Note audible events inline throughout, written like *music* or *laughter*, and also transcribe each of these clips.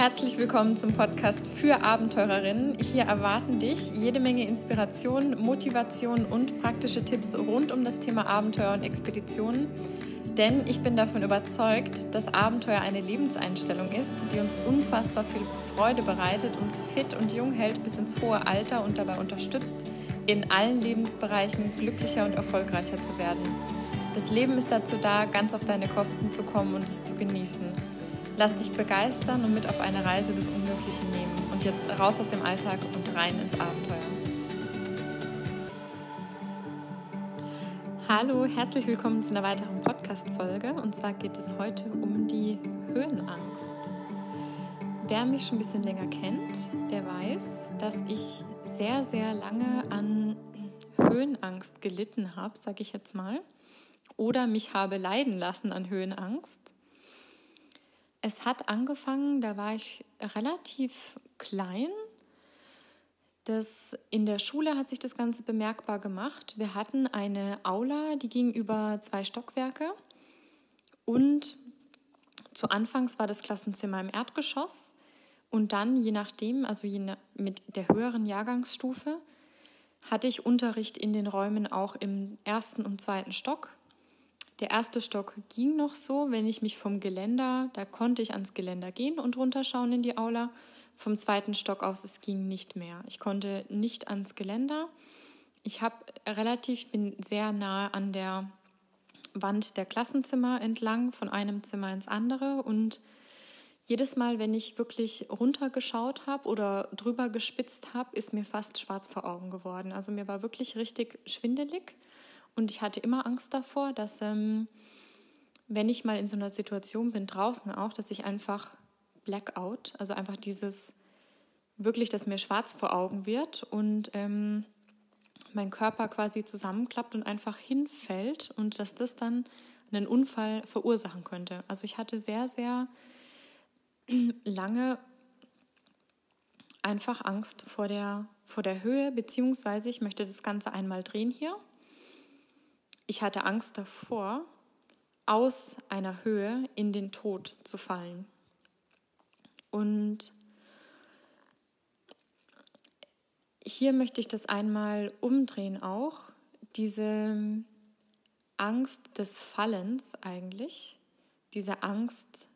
Herzlich willkommen zum Podcast für Abenteurerinnen. Hier erwarten dich jede Menge Inspiration, Motivation und praktische Tipps rund um das Thema Abenteuer und Expeditionen. Denn ich bin davon überzeugt, dass Abenteuer eine Lebenseinstellung ist, die uns unfassbar viel Freude bereitet, uns fit und jung hält bis ins hohe Alter und dabei unterstützt, in allen Lebensbereichen glücklicher und erfolgreicher zu werden. Das Leben ist dazu da, ganz auf deine Kosten zu kommen und es zu genießen. Lass dich begeistern und mit auf eine Reise des Unmöglichen nehmen. Und jetzt raus aus dem Alltag und rein ins Abenteuer. Hallo, herzlich willkommen zu einer weiteren Podcast-Folge. Und zwar geht es heute um die Höhenangst. Wer mich schon ein bisschen länger kennt, der weiß, dass ich sehr, sehr lange an Höhenangst gelitten habe, sage ich jetzt mal. Oder mich habe leiden lassen an Höhenangst. Es hat angefangen, da war ich relativ klein. Das, in der Schule hat sich das Ganze bemerkbar gemacht. Wir hatten eine Aula, die ging über zwei Stockwerke. Und zu Anfangs war das Klassenzimmer im Erdgeschoss. Und dann, je nachdem, also je nach, mit der höheren Jahrgangsstufe, hatte ich Unterricht in den Räumen auch im ersten und zweiten Stock. Der erste Stock ging noch so, wenn ich mich vom Geländer, da konnte ich ans Geländer gehen und runterschauen in die Aula. Vom zweiten Stock aus, es ging nicht mehr. Ich konnte nicht ans Geländer. Ich habe relativ, bin sehr nah an der Wand der Klassenzimmer entlang, von einem Zimmer ins andere. Und jedes Mal, wenn ich wirklich runtergeschaut habe oder drüber gespitzt habe, ist mir fast schwarz vor Augen geworden. Also mir war wirklich richtig schwindelig. Und ich hatte immer Angst davor, dass, ähm, wenn ich mal in so einer Situation bin, draußen auch, dass ich einfach Blackout, also einfach dieses wirklich, dass mir schwarz vor Augen wird und ähm, mein Körper quasi zusammenklappt und einfach hinfällt und dass das dann einen Unfall verursachen könnte. Also ich hatte sehr, sehr *clears throat* lange einfach Angst vor der, vor der Höhe, beziehungsweise ich möchte das Ganze einmal drehen hier ich hatte Angst davor, aus einer Höhe in den Tod zu fallen. Und hier möchte ich das einmal umdrehen auch, diese Angst des Fallens eigentlich, diese Angst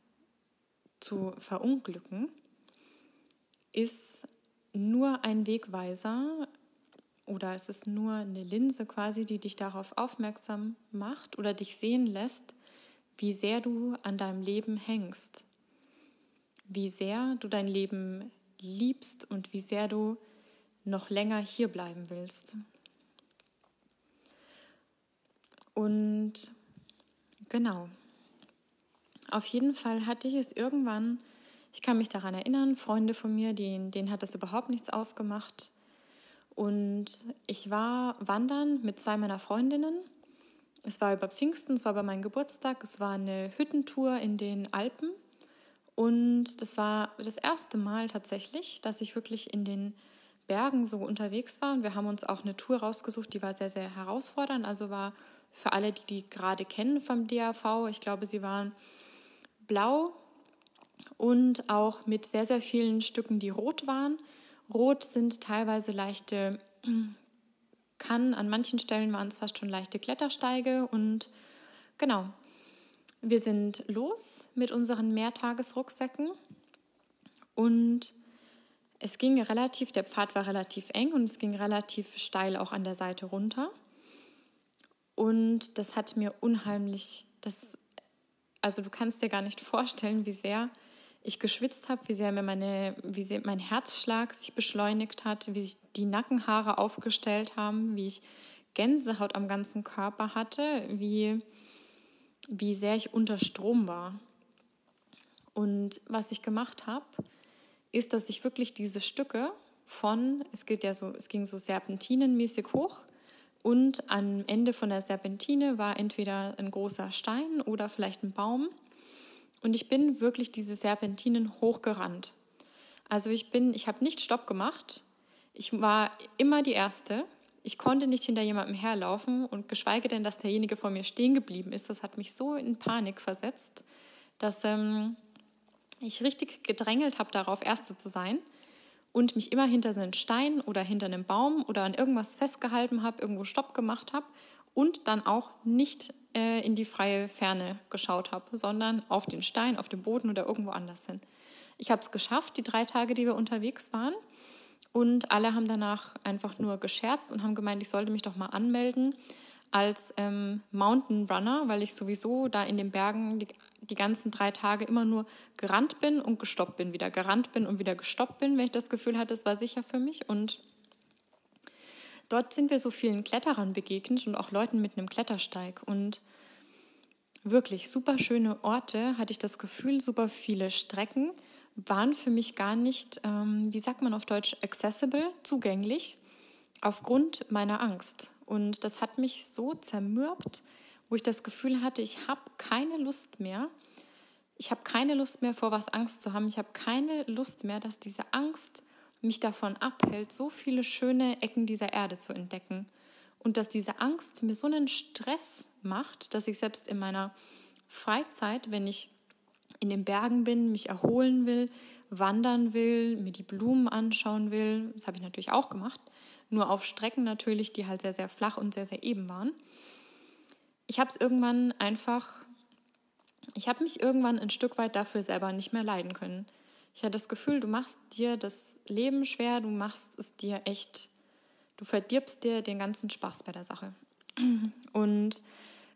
zu verunglücken, ist nur ein Wegweiser, oder es ist nur eine Linse quasi, die dich darauf aufmerksam macht oder dich sehen lässt, wie sehr du an deinem Leben hängst, wie sehr du dein Leben liebst und wie sehr du noch länger hier bleiben willst. Und genau, auf jeden Fall hatte ich es irgendwann, ich kann mich daran erinnern, Freunde von mir, denen, denen hat das überhaupt nichts ausgemacht, und ich war wandern mit zwei meiner Freundinnen. Es war über Pfingsten, es war bei meinem Geburtstag, es war eine Hüttentour in den Alpen. Und das war das erste Mal tatsächlich, dass ich wirklich in den Bergen so unterwegs war. Und wir haben uns auch eine Tour rausgesucht, die war sehr, sehr herausfordernd. Also war für alle, die die gerade kennen vom DAV, ich glaube, sie waren blau und auch mit sehr, sehr vielen Stücken, die rot waren. Rot sind teilweise leichte, *clears throat* kann an manchen Stellen waren es fast schon leichte Klettersteige und genau. Wir sind los mit unseren Mehrtagesrucksäcken und es ging relativ, der Pfad war relativ eng und es ging relativ steil auch an der Seite runter. Und das hat mir unheimlich, das, also du kannst dir gar nicht *laughs* vorstellen, wie sehr ich geschwitzt habe, wie sehr mir meine, wie sehr mein Herzschlag sich beschleunigt hat, wie sich die Nackenhaare aufgestellt haben, wie ich Gänsehaut am ganzen Körper hatte, wie, wie sehr ich unter Strom war. Und was ich gemacht habe, ist, dass ich wirklich diese Stücke von, es geht ja so, es ging so serpentinenmäßig hoch und am Ende von der Serpentine war entweder ein großer Stein oder vielleicht ein Baum und ich bin wirklich diese Serpentinen hochgerannt. Also ich bin, ich habe nicht Stopp gemacht. Ich war immer die Erste. Ich konnte nicht hinter jemandem herlaufen und geschweige denn, dass derjenige vor mir stehen geblieben ist. Das hat mich so in Panik versetzt, dass ähm, ich richtig gedrängelt habe darauf, Erste zu sein und mich immer hinter einen Stein oder hinter einem Baum oder an irgendwas festgehalten habe, irgendwo Stopp gemacht habe und dann auch nicht äh, in die freie Ferne geschaut habe, sondern auf den Stein, auf den Boden oder irgendwo anders hin. Ich habe es geschafft, die drei Tage, die wir unterwegs waren. Und alle haben danach einfach nur gescherzt und haben gemeint, ich sollte mich doch mal anmelden als ähm, Mountain Runner, weil ich sowieso da in den Bergen die, die ganzen drei Tage immer nur gerannt bin und gestoppt bin, wieder gerannt bin und wieder gestoppt bin, wenn ich das Gefühl hatte, es war sicher für mich. Und dort sind wir so vielen Kletterern begegnet und auch Leuten mit einem Klettersteig. Und wirklich super schöne Orte, hatte ich das Gefühl, super viele Strecken waren für mich gar nicht, ähm, wie sagt man auf Deutsch, accessible, zugänglich, aufgrund meiner Angst. Und das hat mich so zermürbt, wo ich das Gefühl hatte, ich habe keine Lust mehr. Ich habe keine Lust mehr, vor was Angst zu haben. Ich habe keine Lust mehr, dass diese Angst mich davon abhält, so viele schöne Ecken dieser Erde zu entdecken. Und dass diese Angst mir so einen Stress macht, dass ich selbst in meiner Freizeit, wenn ich in den Bergen bin, mich erholen will, wandern will, mir die Blumen anschauen will, das habe ich natürlich auch gemacht, nur auf Strecken natürlich, die halt sehr, sehr flach und sehr, sehr eben waren. Ich habe es irgendwann einfach, ich habe mich irgendwann ein Stück weit dafür selber nicht mehr leiden können. Ich hatte das Gefühl, du machst dir das Leben schwer, du machst es dir echt, du verdirbst dir den ganzen Spaß bei der Sache. *clears throat* Und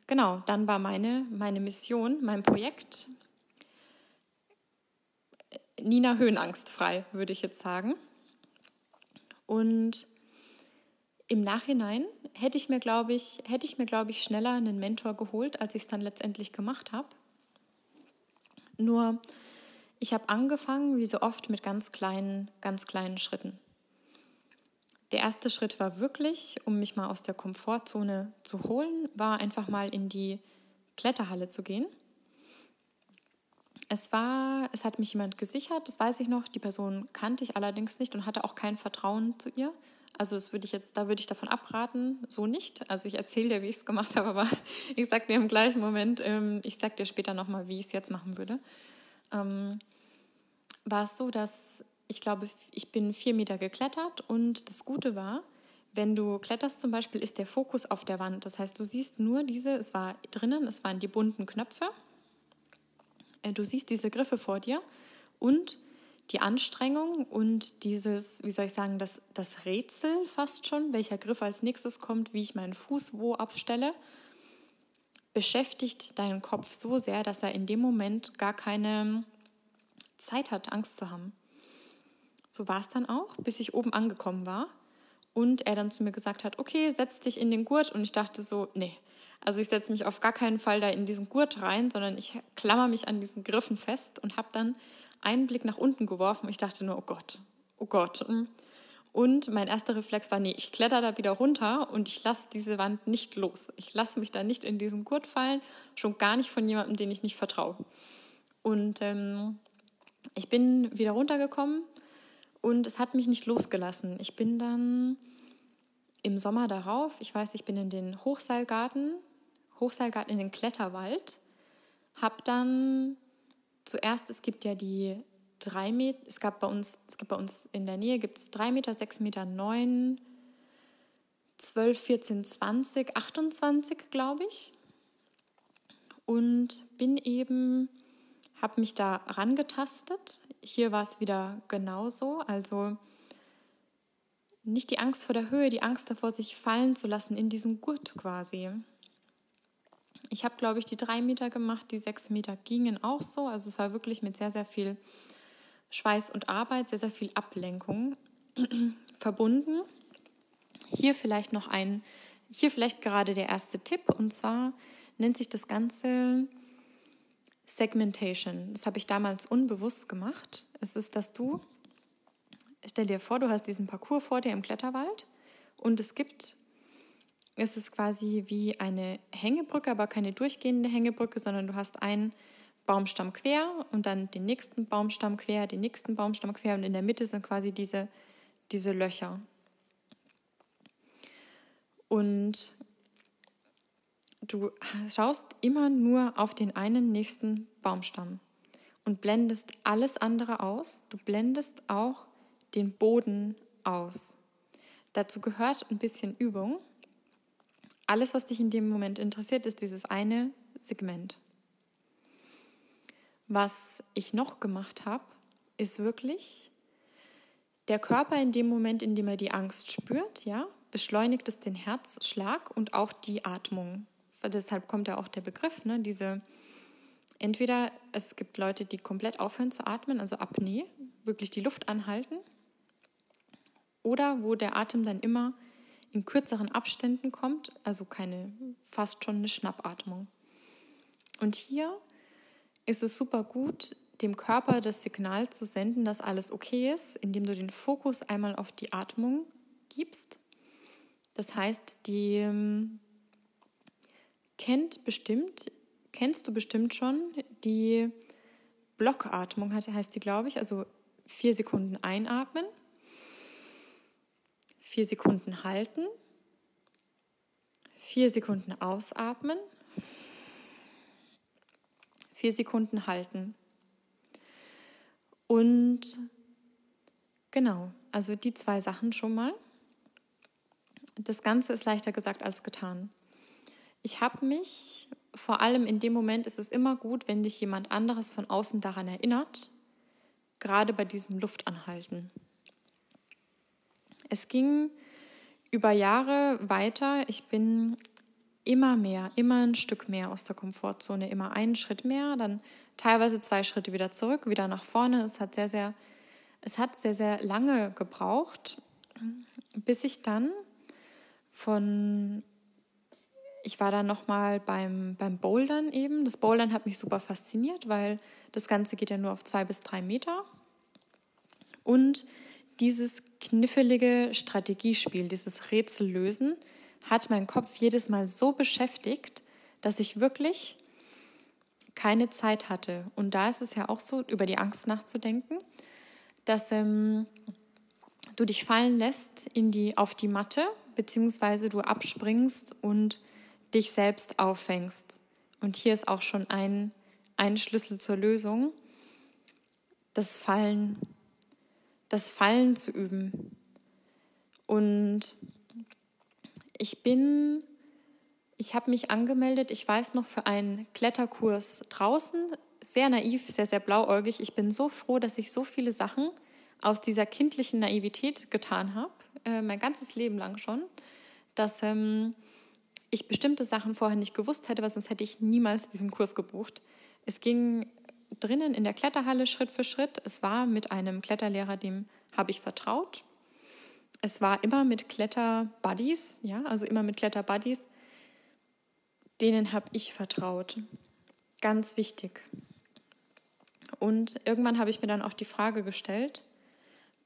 genau, dann war meine, meine Mission, mein Projekt, Nina höhenangstfrei, würde ich jetzt sagen. Und im Nachhinein hätte ich mir, glaube ich, hätte ich mir, glaube ich, schneller einen Mentor geholt, als ich es dann letztendlich gemacht habe. Nur, ich habe angefangen, wie so oft, mit ganz kleinen, ganz kleinen Schritten. Der erste Schritt war wirklich, um mich mal aus der Komfortzone zu holen, war einfach mal in die Kletterhalle zu gehen. Es war, es hat mich jemand gesichert, das weiß ich noch. Die Person kannte ich allerdings nicht und hatte auch kein Vertrauen zu ihr. Also das würde ich jetzt, da würde ich davon abraten, so nicht. Also ich erzähle dir, wie ich es gemacht habe, aber *laughs* ich sage dir im gleichen Moment, ähm, ich sage dir später nochmal, wie ich es jetzt machen würde. Ähm, war es so, dass ich glaube, ich bin vier Meter geklettert und das Gute war, wenn du kletterst zum Beispiel, ist der Fokus auf der Wand. Das heißt, du siehst nur diese, es war drinnen, es waren die bunten Knöpfe. Äh, du siehst diese Griffe vor dir und die Anstrengung und dieses, wie soll ich sagen, das, das Rätsel fast schon, welcher Griff als nächstes kommt, wie ich meinen Fuß wo abstelle, beschäftigt deinen Kopf so sehr, dass er in dem Moment gar keine Zeit hat, Angst zu haben. So war es dann auch, bis ich oben angekommen war und er dann zu mir gesagt hat, okay, setz dich in den Gurt und ich dachte so, nee, also ich setze mich auf gar keinen Fall da in diesen Gurt rein, sondern ich klammer mich an diesen Griffen fest und habe dann einen Blick nach unten geworfen. Ich dachte nur, oh Gott, oh Gott. Und mein erster Reflex war, nee, ich kletter da wieder runter und ich lasse diese Wand nicht los. Ich lasse mich da nicht in diesen Gurt fallen, schon gar nicht von jemandem, den ich nicht vertraue. Und ähm, ich bin wieder runtergekommen und es hat mich nicht losgelassen. Ich bin dann im Sommer darauf, ich weiß, ich bin in den Hochseilgarten, Hochseilgarten in den Kletterwald, habe dann zuerst, es gibt ja die drei Meter, es gab bei uns, es gibt bei uns in der Nähe gibt es drei Meter, sechs Meter, neun, zwölf, vierzehn, zwanzig, 28, glaube ich. Und bin eben, habe mich da rangetastet. Hier war es wieder genauso. Also nicht die Angst vor der Höhe, die Angst davor, sich fallen zu lassen in diesem Gurt quasi. Ich habe, glaube ich, die drei Meter gemacht, die sechs Meter gingen auch so. Also es war wirklich mit sehr, sehr viel Schweiß und Arbeit, sehr, sehr viel Ablenkung *clears throat* verbunden. Hier vielleicht noch ein, hier vielleicht gerade der erste Tipp und zwar nennt sich das Ganze Segmentation. Das habe ich damals unbewusst gemacht. Es ist, dass du, stell dir vor, du hast diesen Parcours vor dir im Kletterwald und es gibt es ist quasi wie eine Hängebrücke, aber keine durchgehende Hängebrücke, sondern du hast einen Baumstamm quer und dann den nächsten Baumstamm quer, den nächsten Baumstamm quer und in der Mitte sind quasi diese, diese Löcher. Und du schaust immer nur auf den einen nächsten Baumstamm. und blendest alles andere aus. Du blendest auch den Boden aus. Dazu gehört ein bisschen Übung. Alles, was dich in dem Moment interessiert, ist dieses eine Segment. Was ich noch gemacht habe, ist wirklich der Körper in dem Moment, in dem er die Angst spürt, ja, beschleunigt es den Herzschlag und auch die Atmung. Deshalb kommt ja auch der Begriff, ne, diese entweder es gibt Leute, die komplett aufhören zu atmen, also Apnoe, wirklich die Luft anhalten, oder wo der Atem dann immer in kürzeren Abständen kommt, also keine fast schon eine Schnappatmung. Und hier ist es super gut, dem Körper das Signal zu senden, dass alles okay ist, indem du den Fokus einmal auf die Atmung gibst. Das heißt, die ähm, kennt bestimmt, kennst du bestimmt schon, die Blockatmung heißt die, glaube ich, also vier Sekunden einatmen, vier Sekunden halten, vier Sekunden ausatmen, vier Sekunden halten. Und genau, also die zwei Sachen schon mal. Das Ganze ist leichter gesagt als getan. Ich habe mich, vor allem in dem Moment ist es immer gut, wenn dich jemand anderes von außen daran erinnert, gerade bei diesem Luftanhalten. Es ging über Jahre weiter. Ich bin immer mehr, immer ein Stück mehr aus der Komfortzone, immer einen Schritt mehr, dann teilweise zwei Schritte wieder zurück, wieder nach vorne. Es hat sehr, sehr, es hat sehr, sehr lange gebraucht, bis ich dann von, ich war dann nochmal beim, beim Bouldern eben. Das Bouldern hat mich super fasziniert, weil das Ganze geht ja nur auf zwei bis drei Meter. Und dieses knifflige Strategiespiel, dieses Rätsellösen, hat mein Kopf jedes Mal so beschäftigt, dass ich wirklich keine Zeit hatte. Und da ist es ja auch so, über die Angst nachzudenken, dass ähm, du dich fallen lässt in die, auf die Matte, beziehungsweise du abspringst und dich selbst auffängst. Und hier ist auch schon ein, ein Schlüssel zur Lösung, das Fallen, das Fallen zu üben. Und ich bin, ich habe mich angemeldet, ich weiß noch, für einen Kletterkurs draußen. Sehr naiv, sehr, sehr blauäugig. Ich bin so froh, dass ich so viele Sachen aus dieser kindlichen Naivität getan habe, äh, mein ganzes Leben lang schon, dass ähm, ich bestimmte Sachen vorher nicht gewusst hätte, weil sonst hätte ich niemals diesen Kurs gebucht. Es ging drinnen in der Kletterhalle Schritt für Schritt. Es war mit einem Kletterlehrer, dem habe ich vertraut es war immer mit Kletter-Buddies, ja, also immer mit Kletter-Buddies, denen habe ich vertraut. Ganz wichtig. Und irgendwann habe ich mir dann auch die Frage gestellt,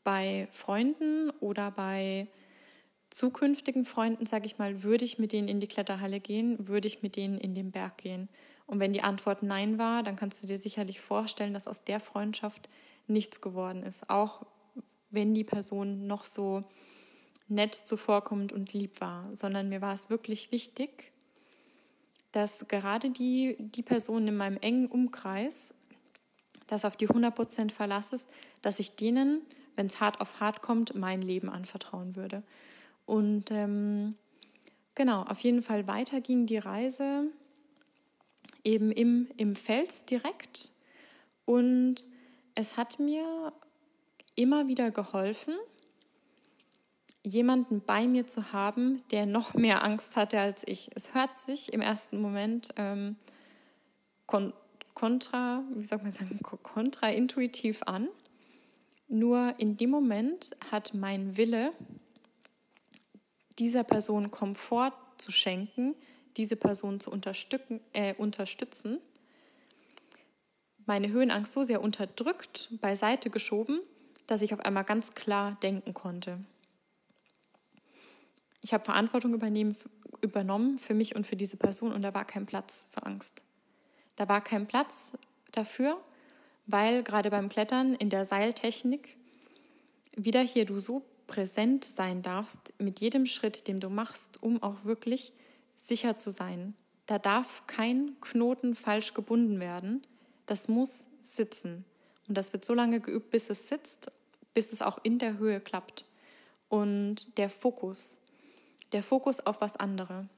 bei Freunden oder bei zukünftigen Freunden, sage ich mal, würde ich mit denen in die Kletterhalle gehen, würde ich mit denen in den Berg gehen? Und wenn die Antwort nein war, dann kannst du dir sicherlich vorstellen, dass aus der Freundschaft nichts geworden ist. Auch wenn die Person noch so nett zuvorkommend und lieb war, sondern mir war es wirklich wichtig, dass gerade die, die Personen in meinem engen Umkreis, das auf die 100% Verlass ist, dass ich denen, wenn es hart auf hart kommt, mein Leben anvertrauen würde. Und ähm, genau, auf jeden Fall weiter ging die Reise eben im, im Fels direkt. Und es hat mir immer wieder geholfen, jemanden bei mir zu haben, der noch mehr Angst hatte als ich. Es hört sich im ersten Moment ähm, kon kontra, wie soll man sagen, kontraintuitiv an. Nur in dem Moment hat mein Wille, dieser Person Komfort zu schenken, diese Person zu äh, unterstützen, meine Höhenangst so sehr unterdrückt, beiseite geschoben, dass ich auf einmal ganz klar denken konnte. Ich habe Verantwortung übernommen für mich und für diese Person und da war kein Platz für Angst. Da war kein Platz dafür, weil gerade beim Klettern in der Seiltechnik wieder hier du so präsent sein darfst mit jedem Schritt, den du machst, um auch wirklich sicher zu sein. Da darf kein Knoten falsch gebunden werden. Das muss sitzen. Und das wird so lange geübt, bis es sitzt, bis es auch in der Höhe klappt. Und der Fokus, der Fokus auf was andere.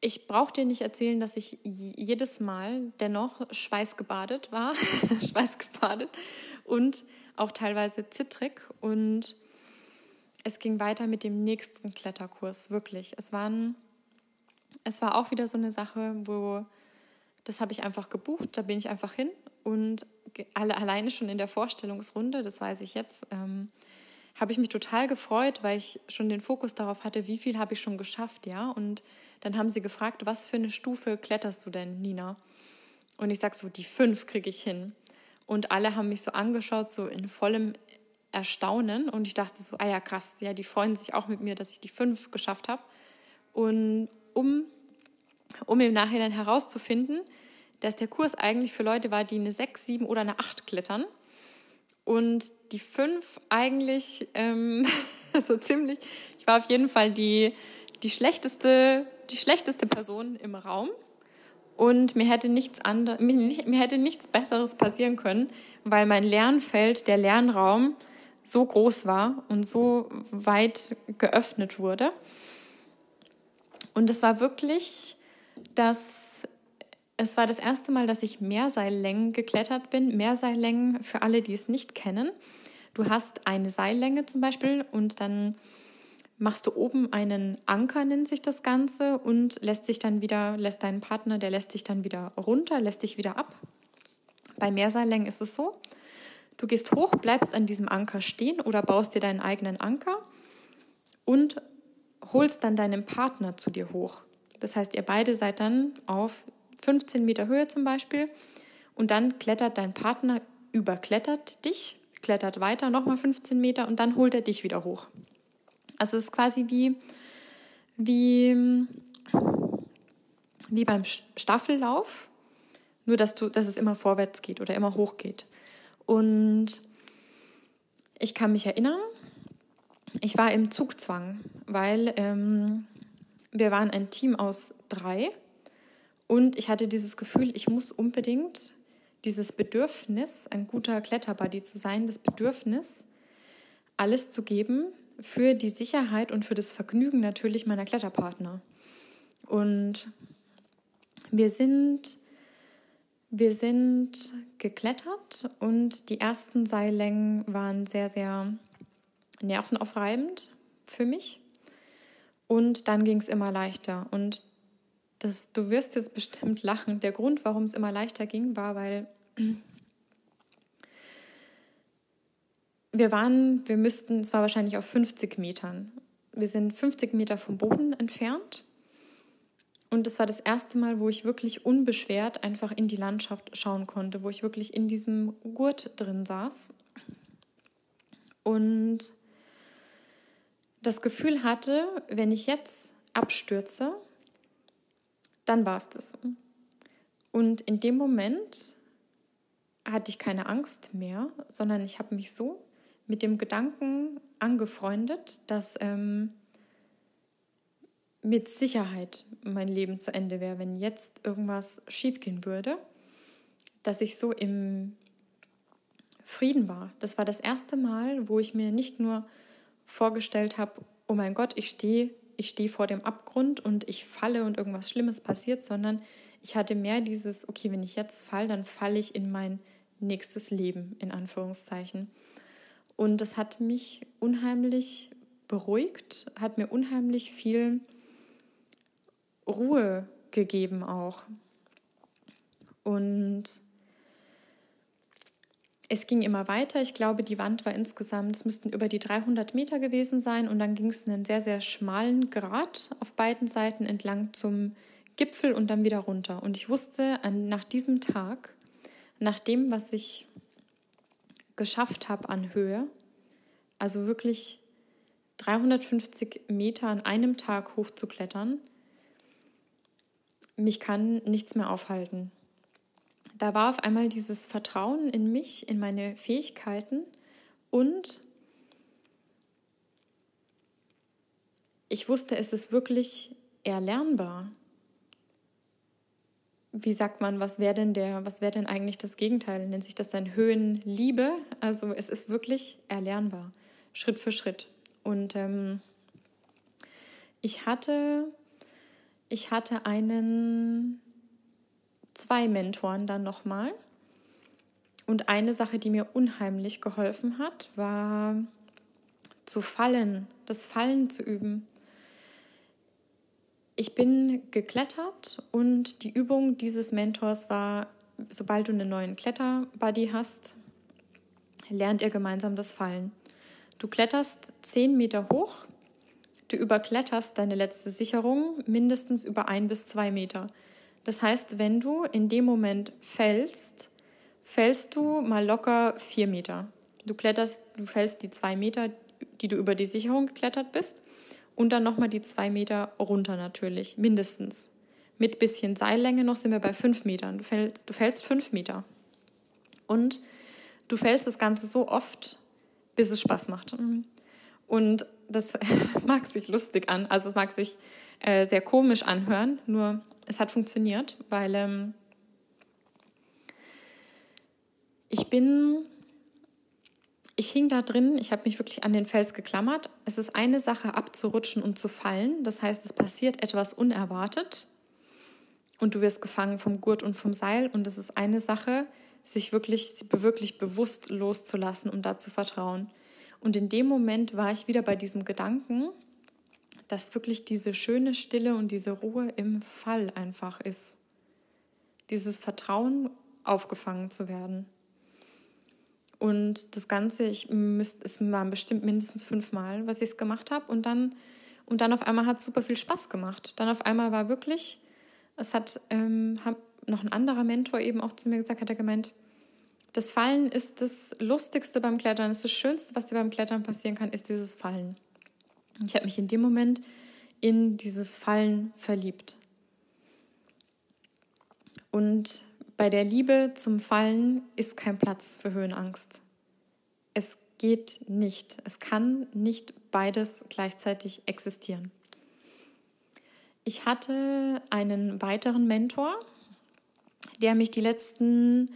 Ich brauche dir nicht erzählen, dass ich jedes Mal dennoch schweißgebadet war, *laughs* schweißgebadet und auch teilweise zittrig. Und es ging weiter mit dem nächsten Kletterkurs, wirklich. Es, waren, es war auch wieder so eine Sache, wo das habe ich einfach gebucht, da bin ich einfach hin und alle alleine schon in der Vorstellungsrunde, das weiß ich jetzt, ähm, habe ich mich total gefreut, weil ich schon den Fokus darauf hatte, wie viel habe ich schon geschafft, ja. Und dann haben sie gefragt, was für eine Stufe kletterst du denn, Nina? Und ich sage so, die fünf kriege ich hin. Und alle haben mich so angeschaut, so in vollem Erstaunen. Und ich dachte so, ah ja, krass, ja, die freuen sich auch mit mir, dass ich die fünf geschafft habe. Und um, um im Nachhinein herauszufinden, dass der Kurs eigentlich für Leute war, die eine sechs, sieben oder eine acht klettern. Und die fünf eigentlich ähm, *laughs* so ziemlich, ich war auf jeden Fall die, die, schlechteste, die schlechteste Person im Raum. Und mir hätte nichts anderes, mir, mir hätte nichts Besseres passieren können, weil mein Lernfeld, der Lernraum, so groß war und so weit geöffnet wurde. Und es war wirklich das, es war das erste Mal, dass ich Mehrseillängen geklettert bin. Mehrseillängen für alle, die es nicht kennen. Du hast eine Seillänge zum Beispiel und dann machst du oben einen Anker, nennt sich das Ganze, und lässt sich dann wieder, lässt deinen Partner, der lässt sich dann wieder runter, lässt dich wieder ab. Bei Mehrseillängen ist es so, du gehst hoch, bleibst an diesem Anker stehen oder baust dir deinen eigenen Anker und holst dann deinen Partner zu dir hoch. Das heißt, ihr beide seid dann auf 15 Meter Höhe zum Beispiel und dann klettert dein Partner, überklettert dich, klettert weiter nochmal 15 Meter und dann holt er dich wieder hoch. Also es ist quasi wie, wie, wie beim Staffellauf, nur dass, du, dass es immer vorwärts geht oder immer hoch geht. Und ich kann mich erinnern, ich war im Zugzwang, weil ähm, wir waren ein Team aus drei und ich hatte dieses Gefühl, ich muss unbedingt dieses Bedürfnis, ein guter Kletterbuddy zu sein, das Bedürfnis, alles zu geben, für die Sicherheit und für das Vergnügen natürlich meiner Kletterpartner. Und wir sind, wir sind geklettert und die ersten Seillängen waren sehr, sehr nervenaufreibend für mich. Und dann ging es immer leichter. Und das, du wirst jetzt bestimmt lachen. Der Grund, warum es immer leichter ging, war, weil wir waren, wir müssten, es war wahrscheinlich auf 50 Metern. Wir sind 50 Meter vom Boden entfernt. Und es war das erste Mal, wo ich wirklich unbeschwert einfach in die Landschaft schauen konnte, wo ich wirklich in diesem Gurt drin saß und das Gefühl hatte, wenn ich jetzt abstürze, dann war es das. Und in dem Moment hatte ich keine Angst mehr, sondern ich habe mich so mit dem Gedanken angefreundet, dass ähm, mit Sicherheit mein Leben zu Ende wäre, wenn jetzt irgendwas schiefgehen würde, dass ich so im Frieden war. Das war das erste Mal, wo ich mir nicht nur vorgestellt habe, oh mein Gott, ich stehe ich stehe vor dem Abgrund und ich falle und irgendwas Schlimmes passiert, sondern ich hatte mehr dieses, okay, wenn ich jetzt falle, dann falle ich in mein nächstes Leben, in Anführungszeichen. Und das hat mich unheimlich beruhigt, hat mir unheimlich viel Ruhe gegeben auch. Und es ging immer weiter. Ich glaube, die Wand war insgesamt, es müssten über die 300 Meter gewesen sein. Und dann ging es einen sehr, sehr schmalen Grat auf beiden Seiten entlang zum Gipfel und dann wieder runter. Und ich wusste nach diesem Tag, nach dem, was ich geschafft habe an Höhe, also wirklich 350 Meter an einem Tag hochzuklettern, mich kann nichts mehr aufhalten. Da war auf einmal dieses Vertrauen in mich, in meine Fähigkeiten und ich wusste, es ist wirklich erlernbar. wie sagt man, was wäre denn der, was wäre denn eigentlich das Gegenteil? Nennt sich das dann Höhenliebe? Also es ist wirklich erlernbar, Schritt für Schritt. Und ähm, ich hatte, ich hatte einen, zwei Mentoren dann nochmal. Und eine Sache, die mir unheimlich geholfen hat, war zu fallen, das Fallen zu üben. Ich bin geklettert und die Übung dieses Mentors war, sobald du einen neuen Kletterbuddy hast, lernt ihr gemeinsam das Fallen. Du kletterst zehn Meter hoch, du überkletterst deine letzte Sicherung mindestens über ein bis zwei Meter. Das heißt, wenn du in dem Moment fällst, fällst du mal locker vier Meter. Du kletterst, du fällst die zwei Meter, die du über die Sicherung geklettert bist und dann nochmal die zwei Meter runter natürlich, mindestens. Mit bisschen Seillänge noch sind wir bei fünf Metern. Du fällst, du fällst fünf Meter. Und du fällst das Ganze so oft, bis es Spaß macht. Und das *laughs* mag sich lustig an, also es mag sich äh, sehr komisch anhören, nur es hat funktioniert, weil ähm, ich bin ich hing da drin, ich habe mich wirklich an den Fels geklammert. Es ist eine Sache, abzurutschen und zu fallen. Das heißt, es passiert etwas unerwartet und du wirst gefangen vom Gurt und vom Seil. Und es ist eine Sache, sich wirklich, wirklich bewusst loszulassen und da zu vertrauen. Und in dem Moment war ich wieder bei diesem Gedanken, dass wirklich diese schöne Stille und diese Ruhe im Fall einfach ist. Dieses Vertrauen, aufgefangen zu werden. Und das Ganze, ich müsste, es waren bestimmt mindestens fünfmal, was ich es gemacht habe. Und dann, und dann auf einmal hat es super viel Spaß gemacht. Dann auf einmal war wirklich, es hat ähm, noch ein anderer Mentor eben auch zu mir gesagt, hat er gemeint, das Fallen ist das Lustigste beim Klettern, ist das Schönste, was dir beim Klettern passieren kann, ist dieses Fallen. Ich habe mich in dem Moment in dieses Fallen verliebt. Und bei der Liebe zum Fallen ist kein Platz für Höhenangst. Es geht nicht. Es kann nicht beides gleichzeitig existieren. Ich hatte einen weiteren Mentor, der mich die letzten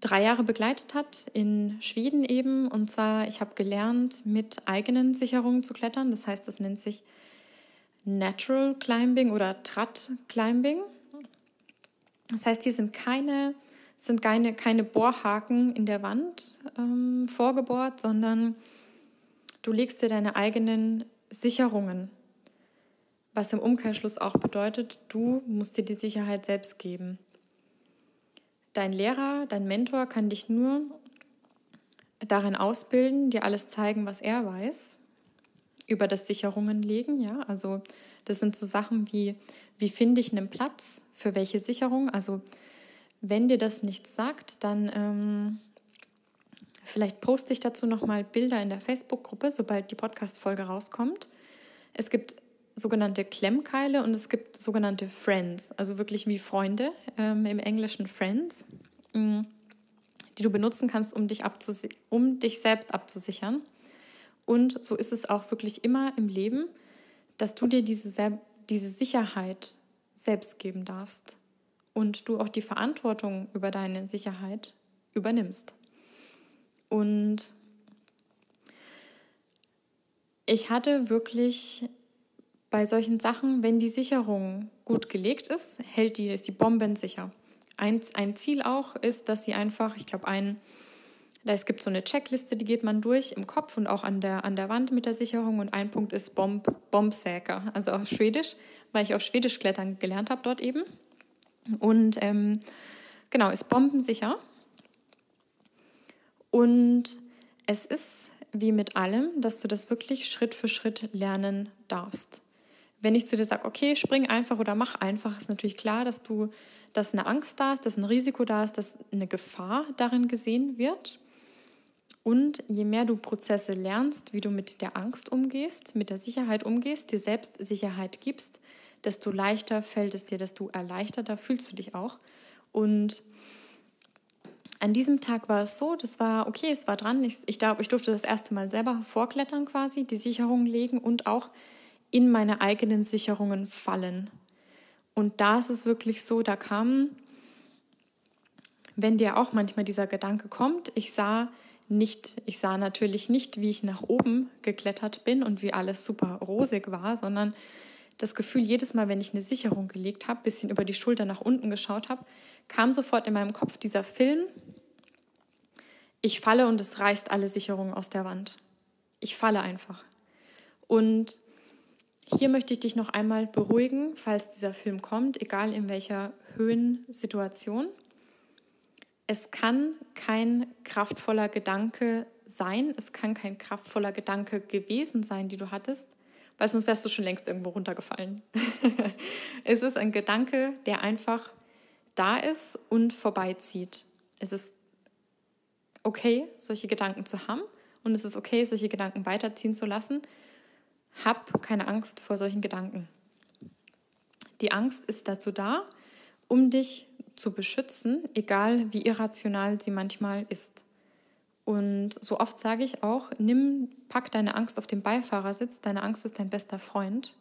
drei Jahre begleitet hat, in Schweden eben. Und zwar, ich habe gelernt, mit eigenen Sicherungen zu klettern. Das heißt, das nennt sich Natural Climbing oder Trat Climbing. Das heißt, hier sind keine, sind keine, keine Bohrhaken in der Wand ähm, vorgebohrt, sondern du legst dir deine eigenen Sicherungen. Was im Umkehrschluss auch bedeutet, du musst dir die Sicherheit selbst geben. Dein Lehrer, dein Mentor kann dich nur darin ausbilden, dir alles zeigen, was er weiß, über das Sicherungen legen, ja. Also das sind so Sachen wie, wie finde ich einen Platz für welche Sicherung. Also wenn dir das nichts sagt, dann ähm, vielleicht poste ich dazu nochmal Bilder in der Facebook-Gruppe, sobald die Podcast-Folge rauskommt. Es gibt sogenannte Klemmkeile und es gibt sogenannte Friends, also wirklich wie Freunde, ähm, im Englischen Friends, ähm, die du benutzen kannst, um dich, um dich selbst abzusichern. Und so ist es auch wirklich immer im Leben, dass du dir diese, diese Sicherheit selbst geben darfst und du auch die Verantwortung über deine Sicherheit übernimmst. Und ich hatte wirklich bei solchen Sachen, wenn die Sicherung gut gelegt ist, hält die, ist die Bomben sicher. Ein, ein Ziel auch ist, dass sie einfach, ich glaube, ein es gibt so eine Checkliste, die geht man durch im Kopf und auch an der, an der Wand mit der Sicherung. Und ein Punkt ist Bomb, Bombsäker, also auf Schwedisch, weil ich auf Schwedisch klettern gelernt habe dort eben. Und ähm, genau, ist bombensicher. Und es ist wie mit allem, dass du das wirklich Schritt für Schritt lernen darfst. Wenn ich zu dir sage, okay, spring einfach oder mach einfach, ist natürlich klar, dass du, dass eine Angst da ist, dass ein Risiko da ist, dass eine Gefahr darin gesehen wird. Und je mehr du Prozesse lernst, wie du mit der Angst umgehst, mit der Sicherheit umgehst, dir selbst Sicherheit gibst, desto leichter fällt es dir, desto erleichterter fühlst du dich auch. Und an diesem Tag war es so, das war okay, es war dran. Ich, ich, ich durfte das erste Mal selber vorklettern quasi, die Sicherungen legen und auch in meine eigenen Sicherungen fallen. Und da ist es wirklich so, da kam, wenn dir auch manchmal dieser Gedanke kommt, ich sah nicht, ich sah natürlich nicht, wie ich nach oben geklettert bin und wie alles super rosig war, sondern das Gefühl, jedes Mal, wenn ich eine Sicherung gelegt habe, bisschen über die Schulter nach unten geschaut habe, kam sofort in meinem Kopf dieser Film, ich falle und es reißt alle Sicherungen aus der Wand. Ich falle einfach. Und hier möchte ich dich noch einmal beruhigen, falls dieser Film kommt, egal in welcher Höhensituation. Es kann kein kraftvoller Gedanke sein, es kann kein kraftvoller Gedanke gewesen sein, die du hattest, weil sonst wärst du schon längst irgendwo runtergefallen. *laughs* es ist ein Gedanke, der einfach da ist und vorbeizieht. Es ist okay, solche Gedanken zu haben und es ist okay, solche Gedanken weiterziehen zu lassen. Hab keine Angst vor solchen Gedanken. Die Angst ist dazu da, um dich zu beschützen, egal wie irrational sie manchmal ist. Und so oft sage ich auch, nimm, pack deine Angst auf den Beifahrersitz, deine Angst ist dein bester Freund.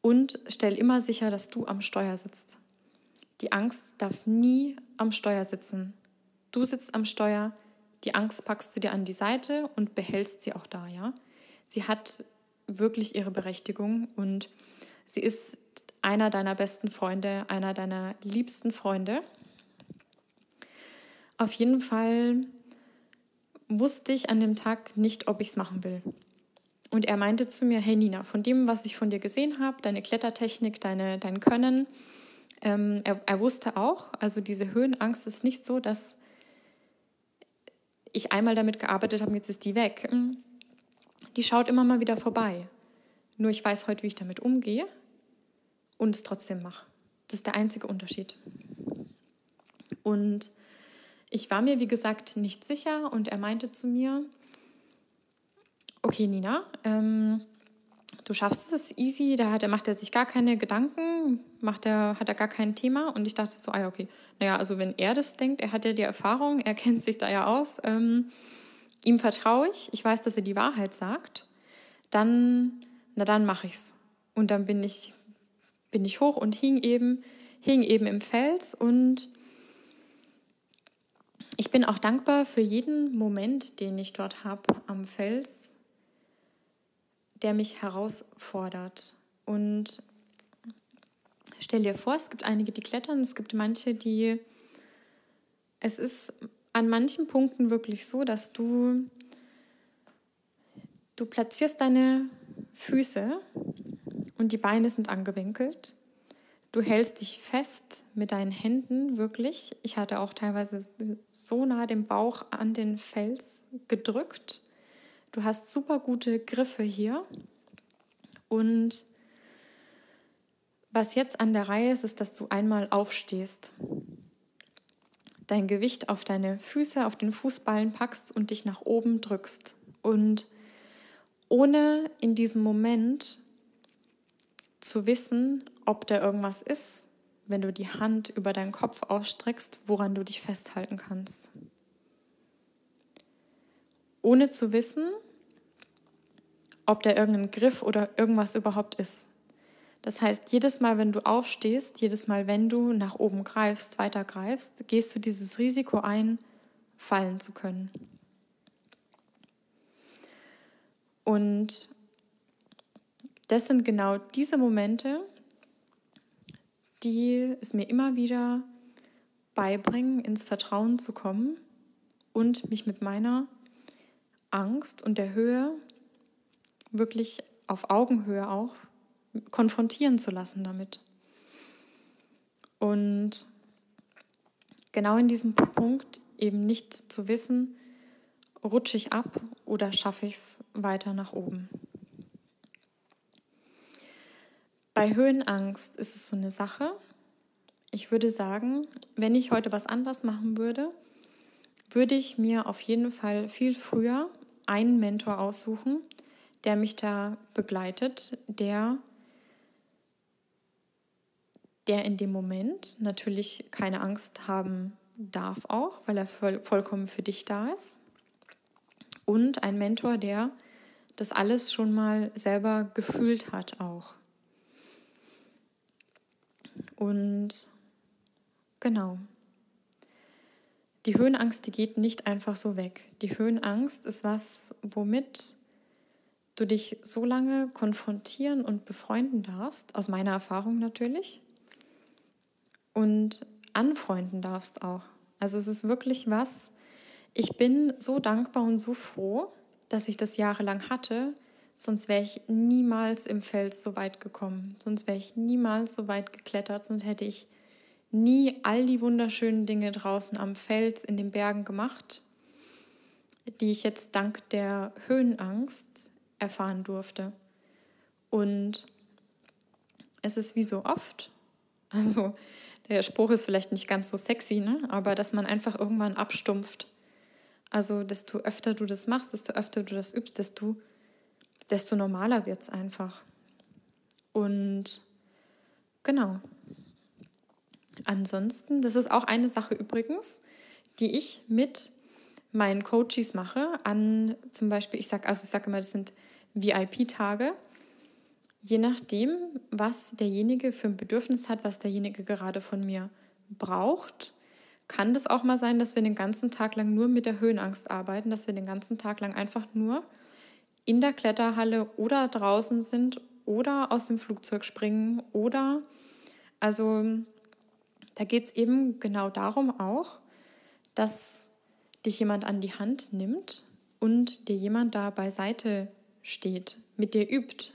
Und stell immer sicher, dass du am Steuer sitzt. Die Angst darf nie am Steuer sitzen. Du sitzt am Steuer, die Angst packst du dir an die Seite und behältst sie auch da, ja. Sie hat wirklich ihre Berechtigung und sie ist einer deiner besten Freunde, einer deiner liebsten Freunde. Auf jeden Fall wusste ich an dem Tag nicht, ob ich es machen will. Und er meinte zu mir, hey Nina, von dem, was ich von dir gesehen habe, deine Klettertechnik, deine, dein Können, ähm, er, er wusste auch, also diese Höhenangst ist nicht so, dass ich einmal damit gearbeitet habe, jetzt ist die weg. Die schaut immer mal wieder vorbei. Nur ich weiß heute, wie ich damit umgehe und es trotzdem mache. Das ist der einzige Unterschied. Und ich war mir, wie gesagt, nicht sicher und er meinte zu mir, okay, Nina, ähm, du schaffst es easy, da hat, er, macht er sich gar keine Gedanken, macht er, hat er gar kein Thema. Und ich dachte so, ah okay. Naja, also wenn er das denkt, er hat ja die Erfahrung, er *laughs* kennt sich da ja aus, ähm, ihm vertraue ich, ich weiß, dass er die Wahrheit sagt, dann, na dann mache ich's. Und dann bin ich, bin ich hoch und hing eben, hing eben im Fels und ich bin auch dankbar für jeden Moment, den ich dort habe am Fels, der mich herausfordert. Und stell dir vor, es gibt einige, die klettern, es gibt manche, die... Es ist an manchen Punkten wirklich so, dass du, du platzierst deine Füße und die Beine sind angewinkelt. Du hältst dich fest mit deinen Händen, wirklich. Ich hatte auch teilweise so nah den Bauch an den Fels gedrückt. Du hast super gute Griffe hier. Und was jetzt an der Reihe ist, ist, dass du einmal aufstehst, dein Gewicht auf deine Füße, auf den Fußballen packst und dich nach oben drückst. Und ohne in diesem Moment zu wissen, ob da irgendwas ist, wenn du die Hand über deinen Kopf ausstreckst, woran du dich festhalten kannst ohne zu wissen, ob da irgendein Griff oder irgendwas überhaupt ist. Das heißt, jedes Mal, wenn du aufstehst, jedes Mal, wenn du nach oben greifst, weiter greifst, gehst du dieses Risiko ein, fallen zu können. Und das sind genau diese Momente, die es mir immer wieder beibringen, ins Vertrauen zu kommen und mich mit meiner Angst und der Höhe wirklich auf Augenhöhe auch konfrontieren zu lassen damit. Und genau in diesem Punkt eben nicht zu wissen, rutsche ich ab oder schaffe ich es weiter nach oben. Bei Höhenangst ist es so eine Sache. Ich würde sagen, wenn ich heute was anders machen würde, würde ich mir auf jeden Fall viel früher einen Mentor aussuchen, der mich da begleitet, der, der in dem Moment natürlich keine Angst haben darf auch, weil er voll, vollkommen für dich da ist. Und ein Mentor, der das alles schon mal selber gefühlt hat auch. Und genau. Die Höhenangst, die geht nicht einfach so weg. Die Höhenangst ist was, womit du dich so lange konfrontieren und befreunden darfst, aus meiner Erfahrung natürlich, und anfreunden darfst auch. Also es ist wirklich was, ich bin so dankbar und so froh, dass ich das jahrelang hatte, sonst wäre ich niemals im Fels so weit gekommen, sonst wäre ich niemals so weit geklettert, sonst hätte ich nie all die wunderschönen Dinge draußen am Fels in den Bergen gemacht, die ich jetzt dank der Höhenangst erfahren durfte. Und es ist wie so oft, also der Spruch ist vielleicht nicht ganz so sexy, ne? aber dass man einfach irgendwann abstumpft. Also desto öfter du das machst, desto öfter du das übst, desto, desto normaler wird es einfach. Und genau. Ansonsten, das ist auch eine Sache übrigens, die ich mit meinen Coaches mache, an zum Beispiel, ich sage, also ich sage immer, das sind VIP-Tage, je nachdem, was derjenige für ein Bedürfnis hat, was derjenige gerade von mir braucht, kann das auch mal sein, dass wir den ganzen Tag lang nur mit der Höhenangst arbeiten, dass wir den ganzen Tag lang einfach nur in der Kletterhalle oder draußen sind oder aus dem Flugzeug springen oder also da geht es eben genau darum auch, dass dich jemand an die Hand nimmt und dir jemand da beiseite steht, mit dir übt.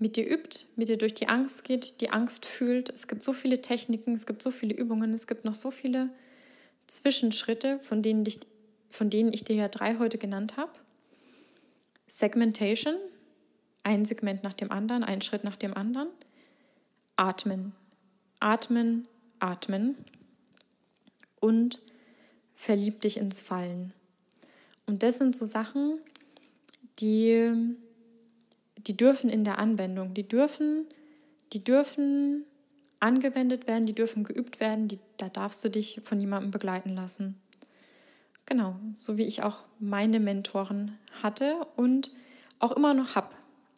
Mit dir übt, mit dir durch die Angst geht, die Angst fühlt. Es gibt so viele Techniken, es gibt so viele Übungen, es gibt noch so viele Zwischenschritte, von denen ich, von denen ich dir ja drei heute genannt habe. Segmentation, ein Segment nach dem anderen, ein Schritt nach dem anderen. Atmen. Atmen, atmen. Und verlieb dich ins Fallen. Und das sind so Sachen, die, die dürfen in der Anwendung, die dürfen, die dürfen angewendet werden, die dürfen geübt werden, die, da darfst du dich von jemandem begleiten lassen. Genau, so wie ich auch meine Mentoren hatte und auch immer noch habe.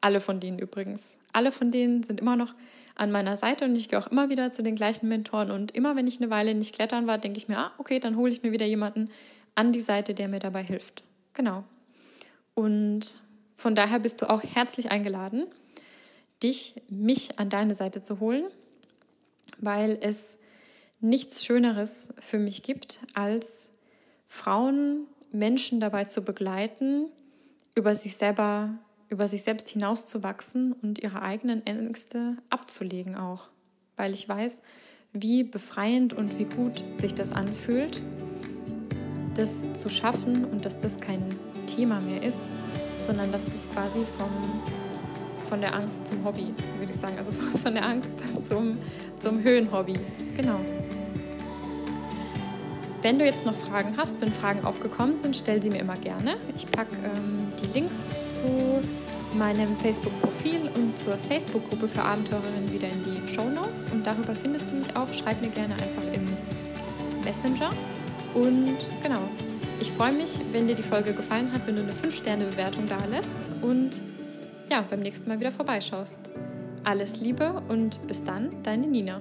Alle von denen übrigens. Alle von denen sind immer noch an meiner Seite und ich gehe auch immer wieder zu den gleichen Mentoren und immer wenn ich eine Weile nicht klettern war, denke ich mir, ah, okay, dann hole ich mir wieder jemanden an die Seite, der mir dabei hilft. Genau. Und von daher bist du auch herzlich eingeladen, dich, mich an deine Seite zu holen, weil es nichts Schöneres für mich gibt, als Frauen, Menschen dabei zu begleiten, über sich selber, über sich selbst hinauszuwachsen und ihre eigenen Ängste abzulegen auch. Weil ich weiß, wie befreiend und wie gut sich das anfühlt, das zu schaffen und dass das kein Thema mehr ist, sondern das ist quasi vom, von der Angst zum Hobby, würde ich sagen. Also *laughs* von der Angst zum, zum Höhenhobby. Genau. Wenn du jetzt noch Fragen hast, wenn Fragen aufgekommen sind, stell sie mir immer gerne. Ich packe ähm, die Links zu meinem Facebook-Profil und zur Facebook-Gruppe für Abenteurerinnen wieder in die Show Notes. Und darüber findest du mich auch. Schreib mir gerne einfach im Messenger. Und genau, ich freue mich, wenn dir die Folge gefallen hat, wenn du eine 5-Sterne-Bewertung da lässt und ja, beim nächsten Mal wieder vorbeischaust. Alles Liebe und bis dann, deine Nina.